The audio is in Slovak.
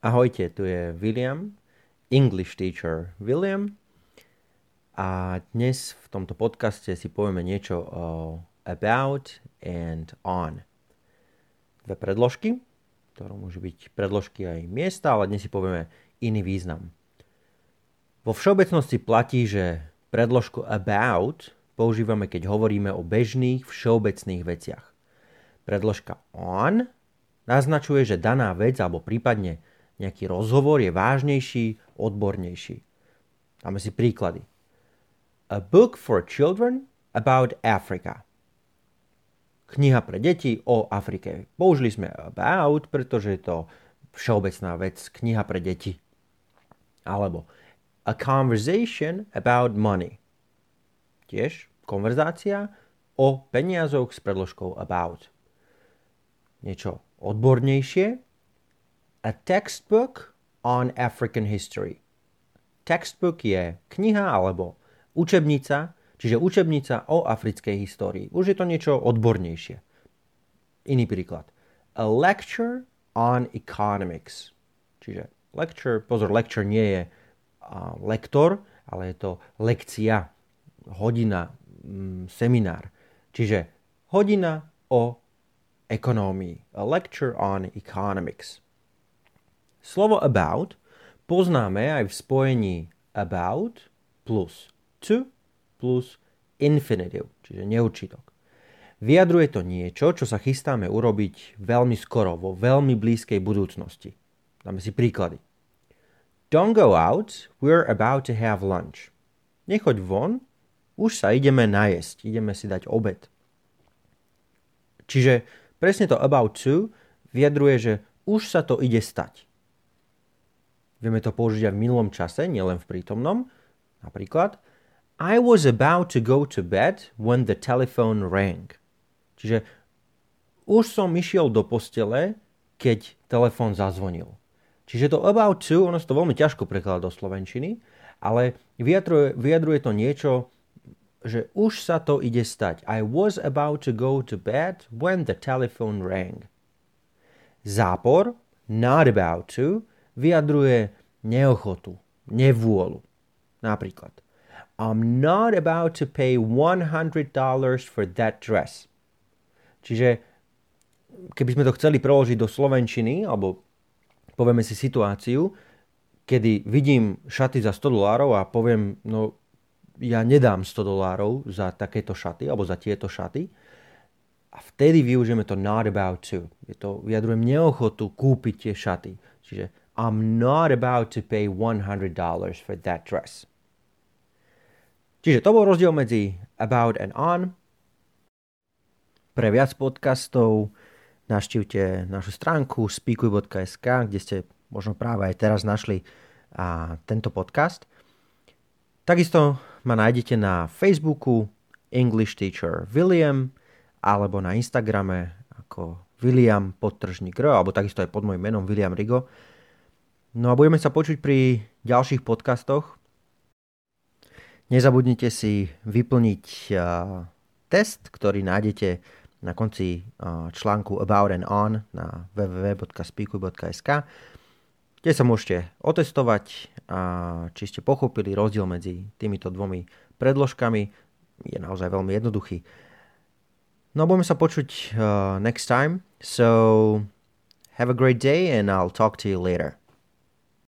Ahojte, tu je William, English teacher William a dnes v tomto podcaste si povieme niečo o about and on. Dve predložky, ktoré môžu byť predložky aj miesta, ale dnes si povieme iný význam. Vo všeobecnosti platí, že predložku about používame, keď hovoríme o bežných všeobecných veciach. Predložka on naznačuje, že daná vec alebo prípadne nejaký rozhovor je vážnejší, odbornejší. Dáme si príklady. A book for children about Africa. Kniha pre deti o Afrike. Použili sme about, pretože je to všeobecná vec, kniha pre deti. Alebo a conversation about money. Tiež konverzácia o peniazoch s predložkou about. Niečo odbornejšie, a textbook on African history. Textbook je kniha alebo učebnica, čiže učebnica o africkej histórii. Už je to niečo odbornejšie. Iný príklad. A lecture on economics. Čiže lecture, pozor, lecture nie je lektor, ale je to lekcia, hodina, mm, seminár. Čiže hodina o ekonómii. A lecture on economics. Slovo about poznáme aj v spojení about plus to plus infinitive, čiže neurčitok. Vyjadruje to niečo, čo sa chystáme urobiť veľmi skoro, vo veľmi blízkej budúcnosti. Dáme si príklady. Don't go out, we're about to have lunch. Nechoď von, už sa ideme najesť, ideme si dať obed. Čiže presne to about to vyjadruje, že už sa to ide stať. Vieme to použiť aj v minulom čase, nielen v prítomnom. Napríklad I was about to go to bed when the telephone rang. Čiže už som išiel do postele, keď telefón zazvonil. Čiže to about to, ono sa to veľmi ťažko prekladá do slovenčiny, ale vyjadruje, vyjadruje to niečo, že už sa to ide stať. I was about to go to bed when the telephone rang. Zápor, not about to, vyjadruje neochotu, nevôľu. Napríklad, I'm not about to pay $100 for that dress. Čiže keby sme to chceli preložiť do slovenčiny, alebo povieme si situáciu, kedy vidím šaty za 100 dolárov a poviem, no ja nedám 100 dolárov za takéto šaty, alebo za tieto šaty, a vtedy využijeme to not about to. Je to, vyjadrujem neochotu kúpiť tie šaty. Čiže I'm not about to pay $100 for that dress. Čiže to bol rozdiel medzi about and on. Pre viac podcastov navštívte našu stránku speakuj.sk, kde ste možno práve aj teraz našli a, tento podcast. Takisto ma nájdete na Facebooku English Teacher William alebo na Instagrame ako William podtržník R, alebo takisto aj pod môjim menom William Rigo. No a budeme sa počuť pri ďalších podcastoch. Nezabudnite si vyplniť uh, test, ktorý nájdete na konci uh, článku About and On na www.speakuj.sk kde sa môžete otestovať, či ste pochopili rozdiel medzi týmito dvomi predložkami. Je naozaj veľmi jednoduchý. No a budeme sa počuť uh, next time. So have a great day and I'll talk to you later.